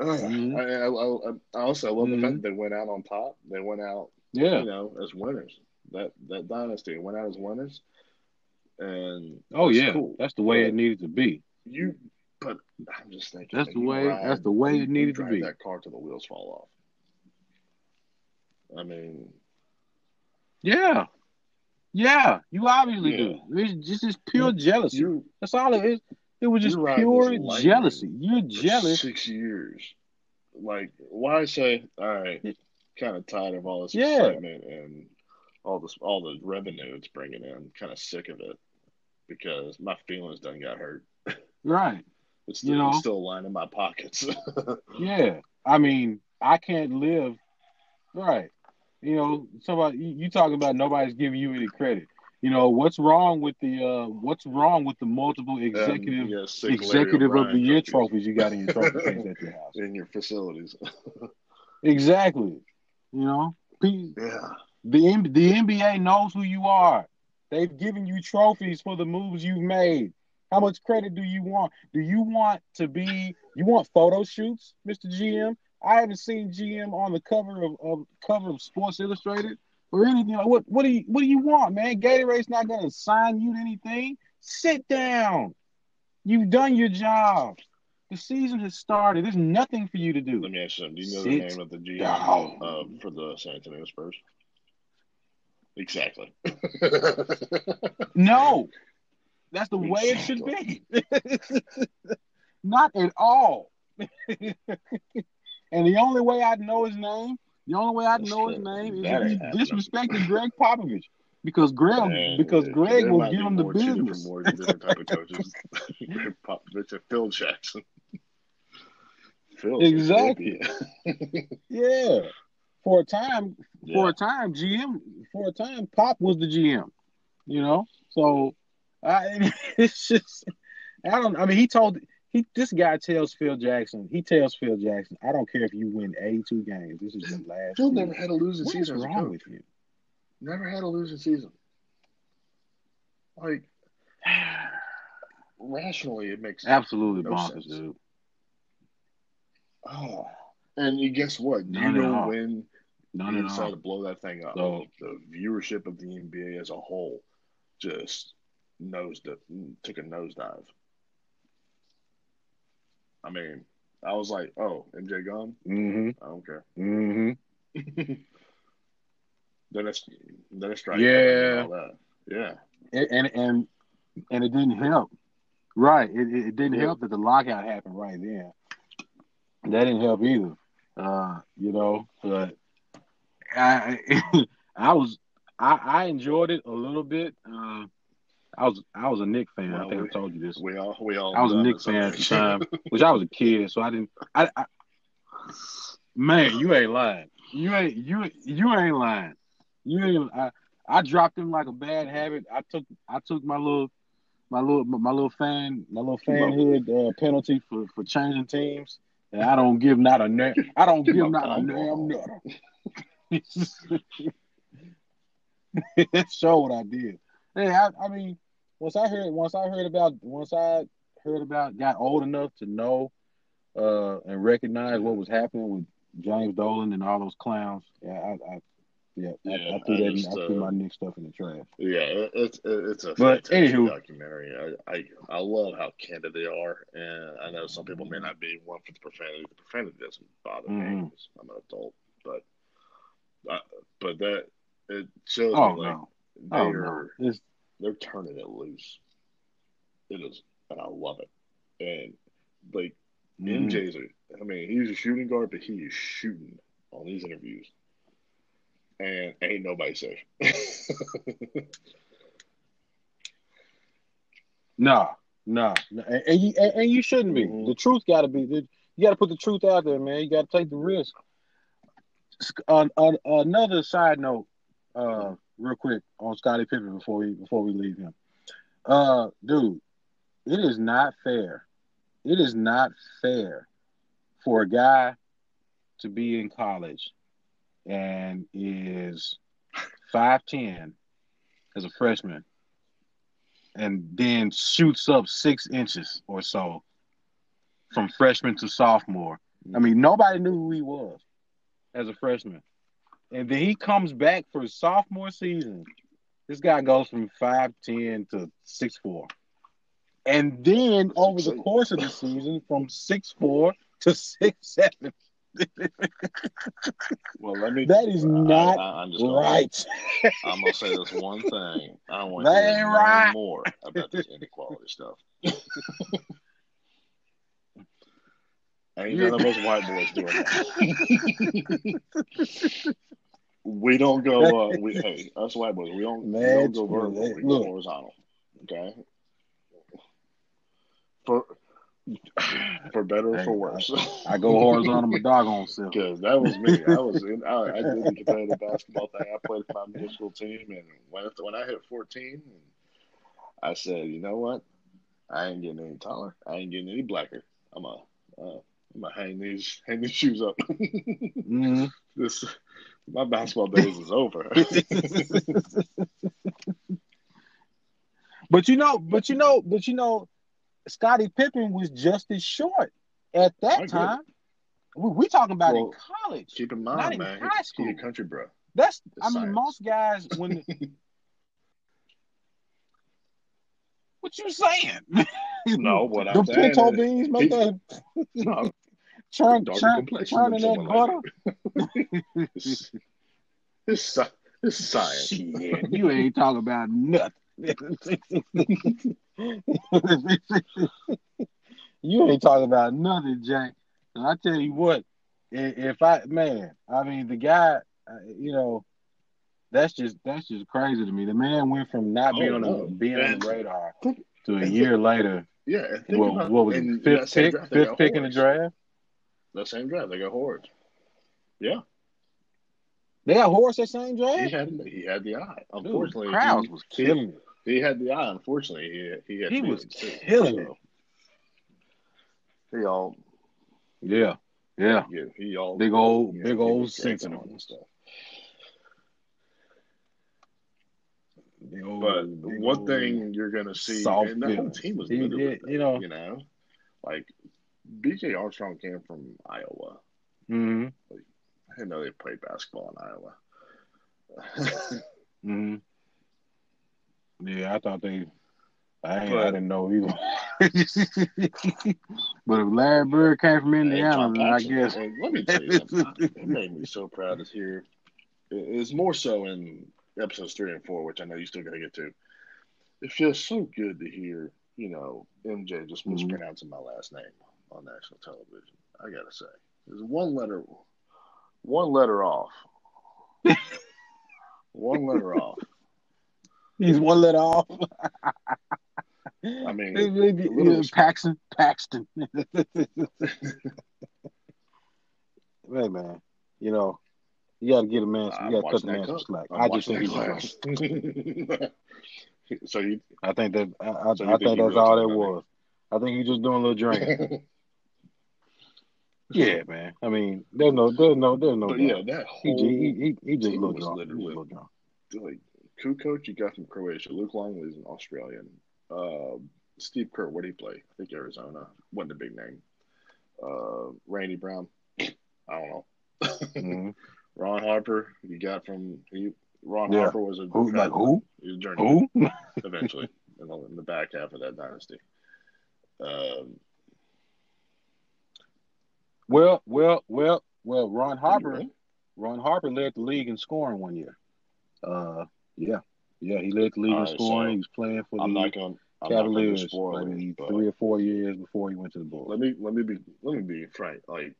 Uh, Mhm. I, I, I, also love Mhm. the fact that they went out on top. They went out Yeah. you know, as winners. That that dynasty went out as winners, and Oh yeah. cool. That's the way But it needed to be. You, but I'm just thinking That's the way- ride- that's the way you- it needed to be. That car till the wheels fall off. I mean, Yeah. Yeah. You obviously Yeah. do. It's just it's pure jealousy. you That's all it is. It was just pure jealousy. You're jealous. six years. Like, why say, all right, kind of tired of all this Yeah. excitement and all this, all the revenue it's bringing in. Kind of sick of it because my feelings done got hurt. (laughs) Right. It's You still, know? it's still lining my pockets. (laughs) Yeah. I mean, I can't live right. You know, somebody you, you talking about nobody's giving you any credit. You know, what's wrong with the uh what's wrong with the multiple executive Um, Larry executive of the year trophies trophies you got in your trophy case at your house? (laughs) in your facilities. (laughs) Exactly. You know, yeah, the the NBA knows who you are. They've given you trophies for the moves you've made. How much credit do you want? Do you want to be? You want photo shoots, Mister GM? I haven't seen GM on the cover of, of cover of Sports Illustrated or anything. What what do you what do you want, man? Gatorade's not going to sign you to anything. Sit down. You've done your job. The season has started. There's nothing for you to do. let me ask you something. Do you know Sit the name of the GM uh, for the San Antonio Spurs? Exactly. No, that's the way it should be. (laughs) Not at all. (laughs) and the only way I'd know his name, the only way I'd know his name is That if he disrespected Gregg Popovich. Because Gregg, Man, because Gregg will give him the more, two different- business. More different type of coaches. (laughs) Gregg Popovich and Phil Jackson. Phil Exactly. Yeah. For a time, for a time, GM, for a time, Pop was the GM. You know, so I, (laughs) it's just, I don't. I mean, he told he. This guy tells Phil Jackson. He tells Phil Jackson, I don't care if you win eighty-two games. This is your last. Phil season. never had a losing What season as a wrong with you? Never had a losing season. Like (sighs) rationally, it makes Absolutely No bonkers, sense. dude. Oh. And you guess what? None you know when None you decide all. to blow that thing up, So- the viewership of the NBA as a whole just nose took a nosedive. I mean, I was like, "Oh, MJ gone? Mm-hmm. I don't care." Mm-hmm. (laughs) then it's then it's strike Yeah. all that. Yeah, And and and it didn't help. Right. It, it, it didn't Yeah. help that the lockout happened right then. That didn't help either. Uh, you know, but I I (laughs) was I, I enjoyed it a little bit. Uh, I was I was a Knick fan. I think we- I told you this. we all we all. I was a Knick fan at the time, which I was a kid, so I didn't. I, I man, you ain't lying. You ain't you you ain't lying. You ain't. I, I dropped him like a bad habit. I took I took my little my little my little fan my little fanhood uh, penalty for for changing teams, and I don't give not a na- I don't Give give not a damn (laughs) it showed what I did. Hey, I, I mean, once I heard once I heard about once I heard about got old enough to know uh and recognize what was happening with James Dolan and all those clowns. Yeah, I, I yeah, I, Yeah, I threw I that. just, in, I threw uh, my Knick stuff in the trash. Yeah, it, it's it, it's a But fantastic anywho. documentary. I, I I love how candid they are, and I know some people may not be one for the profanity. The profanity doesn't bother me. Mhm. 'cause I'm an adult, but uh, but that it shows Oh me like no, they oh are no, it's they're turning it loose. It is, and I love it. And like mhm. MJ's, a, I mean, he's a shooting guard, but he is shooting on these interviews, and ain't nobody safe. Nah, (laughs) nah, nah. And, and you and, and you shouldn't be. Mhm. The truth got to be. You got to put the truth out there, man. You got to take the risk. On, on another side note, uh, real quick on Scottie Pippen before we before we leave him. Uh, dude, it is not fair. It is not fair for a guy to be in college and is five ten as a freshman, and then shoots up six inches or so from freshman to sophomore. I mean, nobody knew who he was as a freshman. And then he comes back for his sophomore season. This guy goes from 5'10 to 6'4. And then over the course of the season, from 6'4 to 6'7. (laughs) well, let me. That is not I, am right. Gonna, I'm gonna say this one thing. I want That to ain't right. more about this inequality stuff. (laughs) Ain't none of us white boys doing that. (laughs) we don't go. Uh, (laughs) we hey, us white boys. We don't. we don't go vertical. We go horizontal. Okay. For for better or for worse. I (laughs) go horizontal my doggone self. Because that was me. I was in. I, I did the competitive basketball thing. I played for my middle school team, and when when I hit fourteen, I said, you know what? I ain't getting any taller. I ain't getting any blacker. I'm a. Uh, I'm gonna hang these hang these shoes up. hmm (laughs) this my basketball days is over. (laughs) But you know, but you know, but you know, Scottie Pippen was just as short at that get time. We, we talking about Well, in college. Keep in Not mind, in man, high school. country bro. That's I mean, science. most guys when (laughs) what (laughs) you saying? No, what I'm saying pinto is beans make he- that (laughs) No, (laughs) churn, darker churn, complexion churning that butter. like It's, it's, it's science. Shit, you ain't talking about nothing. you ain't talking about nothing, Jack. And I tell you what, if I man, I mean the guy, uh, you know, that's just that's just crazy to me. The man went from not being Oh, on the no. being on the radar (laughs) think- to a and year later. Yeah, and think Well, about what was it? Fifth pick, draft, fifth got pick in the draft. That same draft, they got Horace. Yeah, They got Horace that same draft. he had he had the eye. Dude, Unfortunately, Krause he, was killing it. He had the eye. Unfortunately, he he had He was feelings, too. killing So, He all Yeah, yeah. yeah, he all Big old- yeah, big old was great sensitive. on and stuff. Big old- But one thing you're gonna see, soft and the whole team was He littered did, you know. you know, like BJ Armstrong came from Iowa. Mhm. I didn't know they played basketball in Iowa. (laughs) hmm Yeah, I thought they. I, ain't, I didn't know either. (laughs) but if Larry Bird came from Indiana, then I guess. and let me tell you something. (laughs) It made me so proud to hear. It's more so in episodes three and four, which I know you still got to get to. It feels so good to hear, you know, MJ just Mhm. mispronouncing my last name on national television. I gotta say, there's one letter, one letter off, (laughs) one letter off. He's one letter off. I mean, It- it- little it- Paxton. Paxton. (laughs) hey man, you know, you got to get a man. You got to cut the man some slack. I just think he's (laughs) so you, I think that I, I, So I think think that's all that was. I think he's just doing a little drinking. (laughs) yeah, man. I mean, there's no, there's no, there's no. but yeah, that he, whole ju- he, he, he just team drunk. He little drunk. like coach you got from Croatia. Luke Longley's an Australian. Uh, Steve Kerr, what did he play? I think Arizona. Wasn't a big name. Uh, Randy Brown. (clears throat) I don't know. (laughs) Mhm. Ron Harper, you got from he. Ron Yeah. Harper was a Who, like who? He was journeyman Who? (laughs) eventually in the, in the back half of that dynasty. Um, Well, well, well, well. Ron Harper, really? Ron Harper led the league in scoring one year. Uh, yeah, yeah, he led the league All in right, scoring. so he was playing for I'm the not going. I'm not Cavaliers spoil it, three or four years before he went to the Bulls. let me let me be let me be frank. Like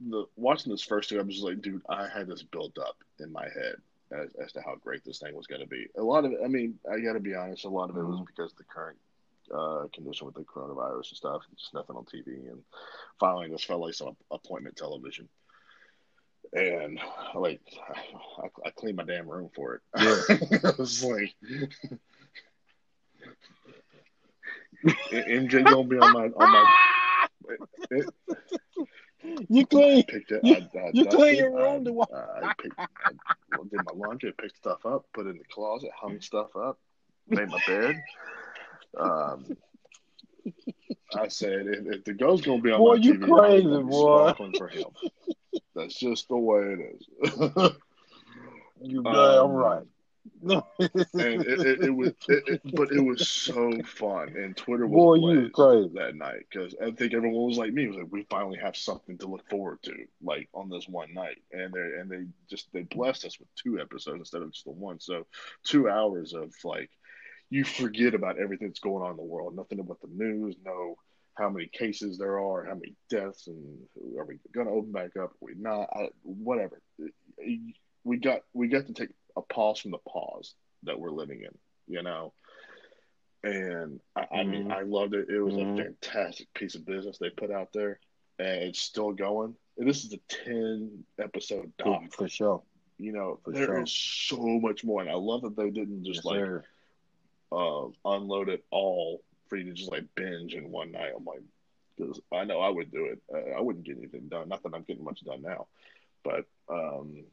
the watching this first two, I was like, dude, I had this built up in my head as, as to how great this thing was going to be. A lot of it, I mean, I got to be honest, a lot of it was Mhm. because of the current uh, condition with the coronavirus and stuff, just nothing on TV, and finally this felt like some appointment television. and like (sighs) I, I cleaned my damn room for it. Yeah. (laughs) I was like, (laughs) MJ gonna be on my on my. (laughs) It, You clean. it. You- I, I you clean your room I, to what? I picked, I did my laundry, picked stuff up, put it in the closet, hung stuff up, made my bed. Um, I said, if, if the ghost gonna be on Boy, my you TV, crazy, I'm boy. for him. (laughs) That's just the way it is. You (laughs) Um, damn right. No. and it, it, it was, it, but it was so fun, and Twitter was Boy, you crazy. that night because I think everyone was like me. It was like we finally have something to look forward to, like on this one night, and they and they just they blessed us with two episodes instead of just the one. So two hours of like you forget about everything that's going on in the world, nothing about the news, no how many cases there are, how many deaths, and are we going to open back up? Are we not? I, whatever. We got we got to take a pause from the pause that we're living in, you know. And I, I mean, Mhm. I loved it. It was Mhm. a fantastic piece of business they put out there, and it's still going. And this is a ten episode doc. For sure. You know, For there is sure. so much more, and I love that they didn't just Yes, like sir. uh, unload it all for you to just like binge in one night. I'm like, because I know I would do it. Uh, I wouldn't get anything done. Not that I'm getting much done now, but um,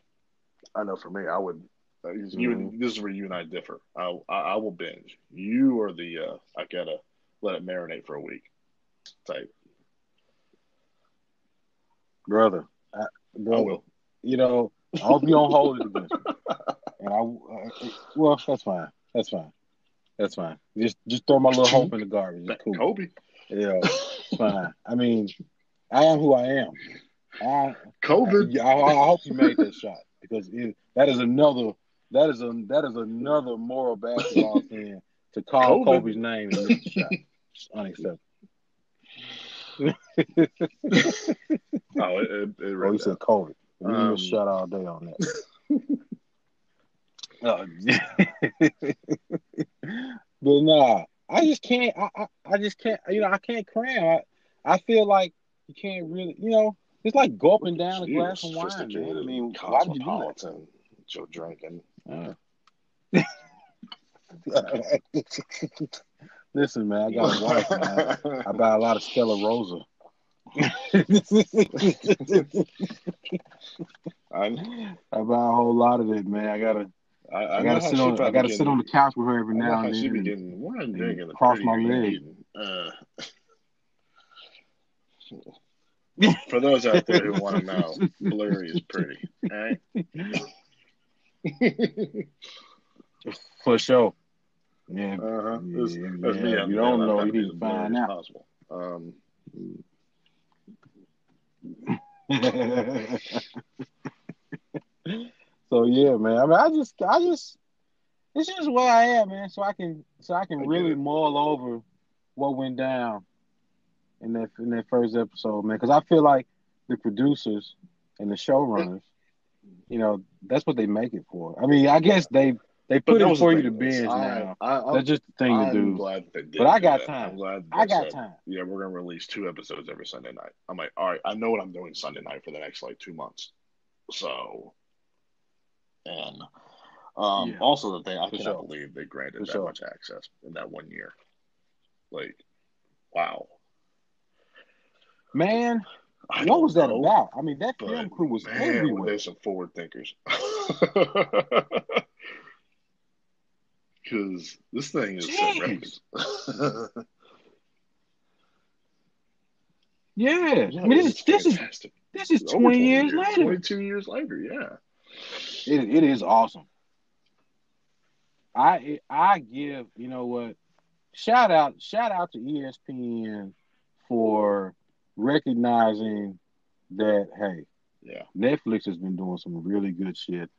I know for me, I would. Uh, you. This is where you and I differ. I, I, I will binge. You are the uh, I gotta let it marinate for a week type. brother. I, I brother, will. you know, I hope you don't hold it. (laughs) And I, uh, well, that's fine. That's fine. That's fine. Just, just throw my little hope in the garbage. It's cool. Kobe. Yeah, it's fine. I mean, I am who I am. I, COVID. I, I hope you made that shot because it, that is another. That is a that is another moral basketball (laughs) thing to call COVID. Kobe's name and miss the shot. It's unacceptable. (laughs) Oh, it, it, it Oh, you said Kobe. We um, a all day on that. (laughs) Uh, but nah, I just can't. I, I, I just can't. You know, I can't cram. I, I feel like you can't really. You know, it's like gulping down a glass of wine, man. I sophisticated, mean, why would you do cosmopolitan. Joe drinking. Uh. (laughs) Listen, man, I got a wife. Man. I buy a lot of Stella Rosa. (laughs) I, I buy a whole lot of it, man. I gotta, I, I, I, gotta sit on, I gotta sit on the couch with her every now and she then. be getting wine drinking a cross my leg. Uh, (laughs) for those out there who want to know, Blurry is pretty. All right. (laughs) For sure. Yeah. Uh-huh. Yeah, yeah. You don't know, you need to find out. possible. Um, (laughs) so yeah, man. I mean, I just, I just, it's just where I am, man. So I can, so I can I really mull over what went down in that in that first episode, man. Because I feel like the producers and the showrunners, you know, that's what they make it for. I mean, I guess they they put it for you to binge now. I, I, That's just the thing I'm to do. glad that they did. But I got that. time. I got said, time. Yeah, we're gonna release two episodes every Sunday night. I'm like, all right, I know what I'm doing Sunday night for the next like two months. So, and um, Yeah. also the thing I For cannot sure. believe they granted For that sure. much access in that one year. Like, wow. Man, I what was that know, about? I mean, that film crew was man, everywhere. they some forward thinkers? (laughs) Because this thing is set records. (laughs) Yeah, yeah, I mean, this is this is this is twenty years later. 22 years later, yeah. It it is awesome. I I give you know what shout out shout out to ESPN for recognizing that hey Yeah. Netflix has been doing some really good shit.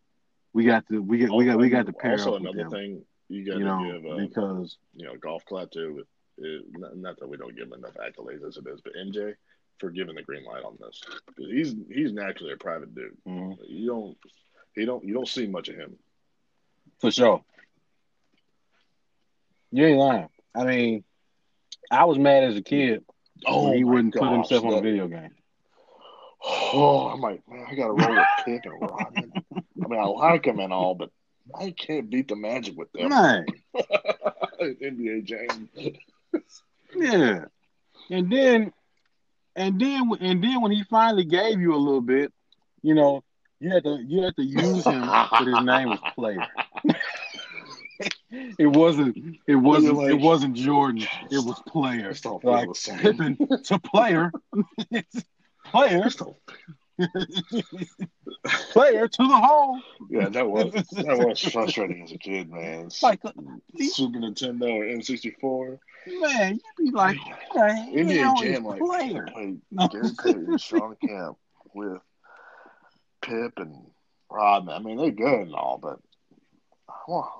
We got to we got we got we got to pair also up with another them, thing you got you to give uh, because you know golf clap too with uh, not, that we don't give him enough accolades as it is, but MJ for giving the green light on this. he's he's naturally a private dude. mhm, You don't he don't you don't see much of him. for sure. You ain't lying. I mean, I was mad as a kid Oh, he wouldn't put gosh, himself on a video game. (sighs) Oh, I'm like, man, I got to roll a Pip and Rodman. I mean, I like him and all, but I can't beat the Magic with them. Man, NBA Jam. yeah. And then, and then, and then when he finally gave you a little bit, you know, you had to you had to use him, but his name was Player. (laughs) it wasn't. It wasn't. like- it wasn't Jordan. It was Player. It's all Like. Pippen to Player. (laughs) player. Player to the hole. Yeah, that was that was frustrating as a kid, man. (laughs) Like, uh, Super Nintendo or N64. man, you'd be like, who the hell Jam, like Player? No. Gary and Shawn Kemp with Pip and Rodman. I mean, they're good and all, but want,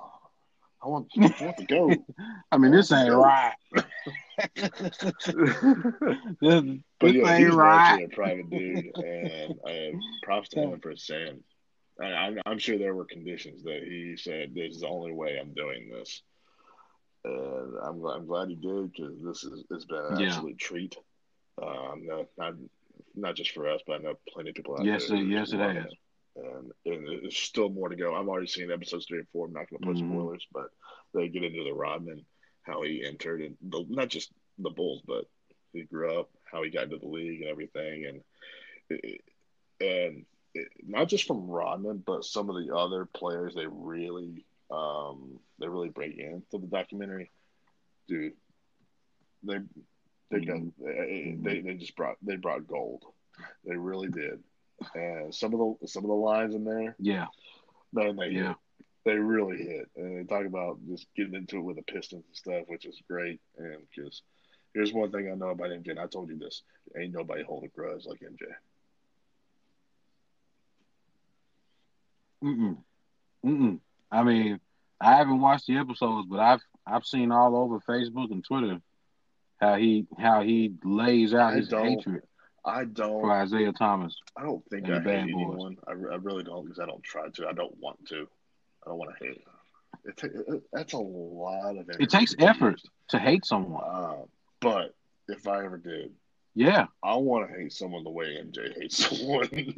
I want, I want to go. (laughs) I mean, this ain't right. This, (laughs) (laughs) But this yeah, ain't he's right. a private dude, and uh, props to him for saying. I, I'm, I'm sure there were conditions that he said, "This is the only way I'm doing this," and I'm glad, I'm glad he did because this is it's been an Yeah. absolute treat. Um, not, not not just for us, but I know plenty of people out Yes, there. it- yes, it love has. And, and there's still more to go. I've already seen episodes three and four. I'm not going to put Mhm. spoilers, but they get into the Rodman, how he entered, and the, not just the Bulls, but he grew up, how he got into the league and everything, and and it, not just from Rodman, but some of the other players they really um they really break into the documentary, dude. They they got they, they they just brought they brought gold, they really did, and some of the some of the lines in there, Yeah, man, they Yeah. hit. They really hit, and they talk about just getting into it with the Pistons and stuff, which is great. And because here's one thing I know about MJ, and I told you this: ain't nobody hold a grudge like MJ. Mm-mm. Mm-mm. I mean, I haven't watched the episodes, but I've I've seen all over Facebook and Twitter how he how he lays out I his hatred I don't. For Isiah Thomas. I don't think I Bad hate anyone. I, I really don't because I don't try to. I don't want to. I don't want to hate. It, it, that's a lot of. It takes effort to hate someone. Uh, but if I ever did, Yeah, I want to hate someone the way MJ hates (laughs) someone. (laughs)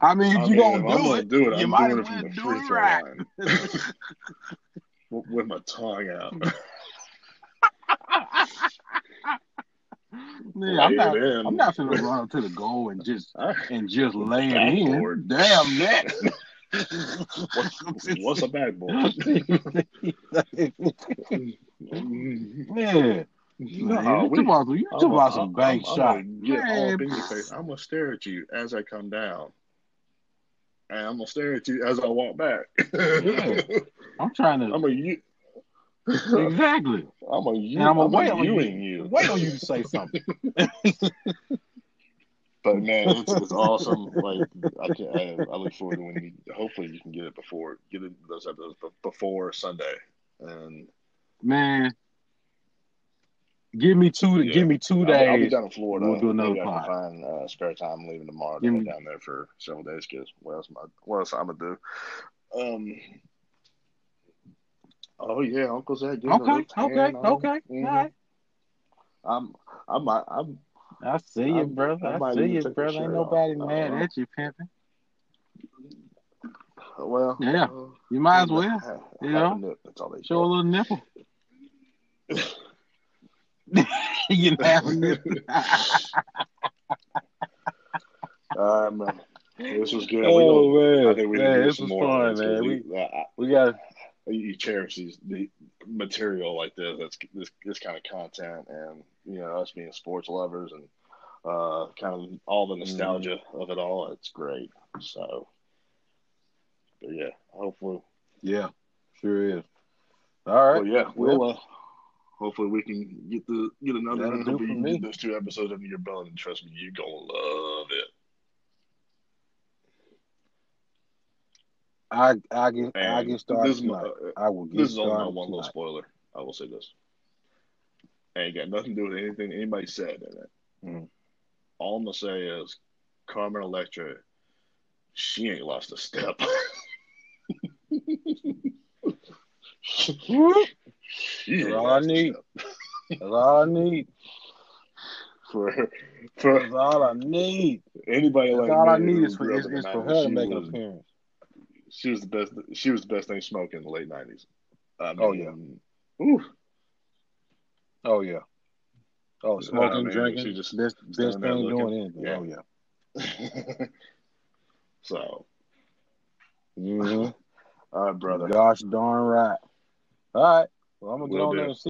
I mean, if I you mean, I'm do gonna it, do it. you I'm might doing it from the free throw right. line (laughs) with my tongue out. Yeah, I'm not. in. I'm not gonna run up to the goal and just (laughs) and just lay it in. Damn that. what's, what's a backboard? yeah. (laughs) No, Man, you we- talking about, you talking about some bank I'm, shot. I'm gonna Man, up in your face. I'm gonna stare at you as I come down, and I'm gonna stare at you as I walk back. Yeah. (laughs) I'm trying to I'm a you. Exactly. (laughs) I'm a you. And I'm I'm gonna wait a on you. you. Wait on you to say something. (laughs) But man, it's, it's awesome. Like I can, I, I look forward to when you. Hopefully, you can get it before get it those episodes before Sunday. And Man, give me two. Yeah. Give me 2 I'll, I'll be down in Florida. We'll do another Maybe I pod. can find uh, spare time leaving tomorrow. To me- down there for several days. Because what else? Am I, what else I'm gonna do? Um. Oh yeah, Uncle Zach. Okay, okay, okay. Mhm. All right. I'm. I'm. I'm. I'm see you, I'm- brother. I I, see you, brother. Ain't nobody off. mad Uh-huh. at you, pimping. well. Yeah, uh, You might as well have you know, That's all they show a little nipple. (laughs) (laughs) you can have a nipple. Um, this was good. oh we man, I think we man, this was fun, of this, 'cause man. we- I- we got you cherish these the material like this that's this this kind of content and you know us being sports lovers and uh kind of all the nostalgia of it all it's great. So but yeah hopefully. Yeah, sure is. All right, well yeah we'll uh hopefully we can get the get another That'll do hopefully for you can me. get those two episodes under your belt and trust me you're gonna love it I I get I get started this is my, uh, I will get this is only my one little spoiler I will say this ain't got nothing to do with anything anybody said in it Mhm. all I'm gonna say is Carmen Electra, she ain't lost a step. That's all I need. That's all I need. for for That's all I need. anybody That's like all I need is for is, up in the is for her to make an appearance. She was the best. She was the best thing smoking in the late nineties. I Oh, yeah. oof. Oh yeah. Oh, smoking, man, drinking, she just best best thing looking. doing anything. Yeah. Oh yeah. (laughs) so, hmm all right, brother. Gosh darn right. All right. Well, I'm gonna get Will on there and see.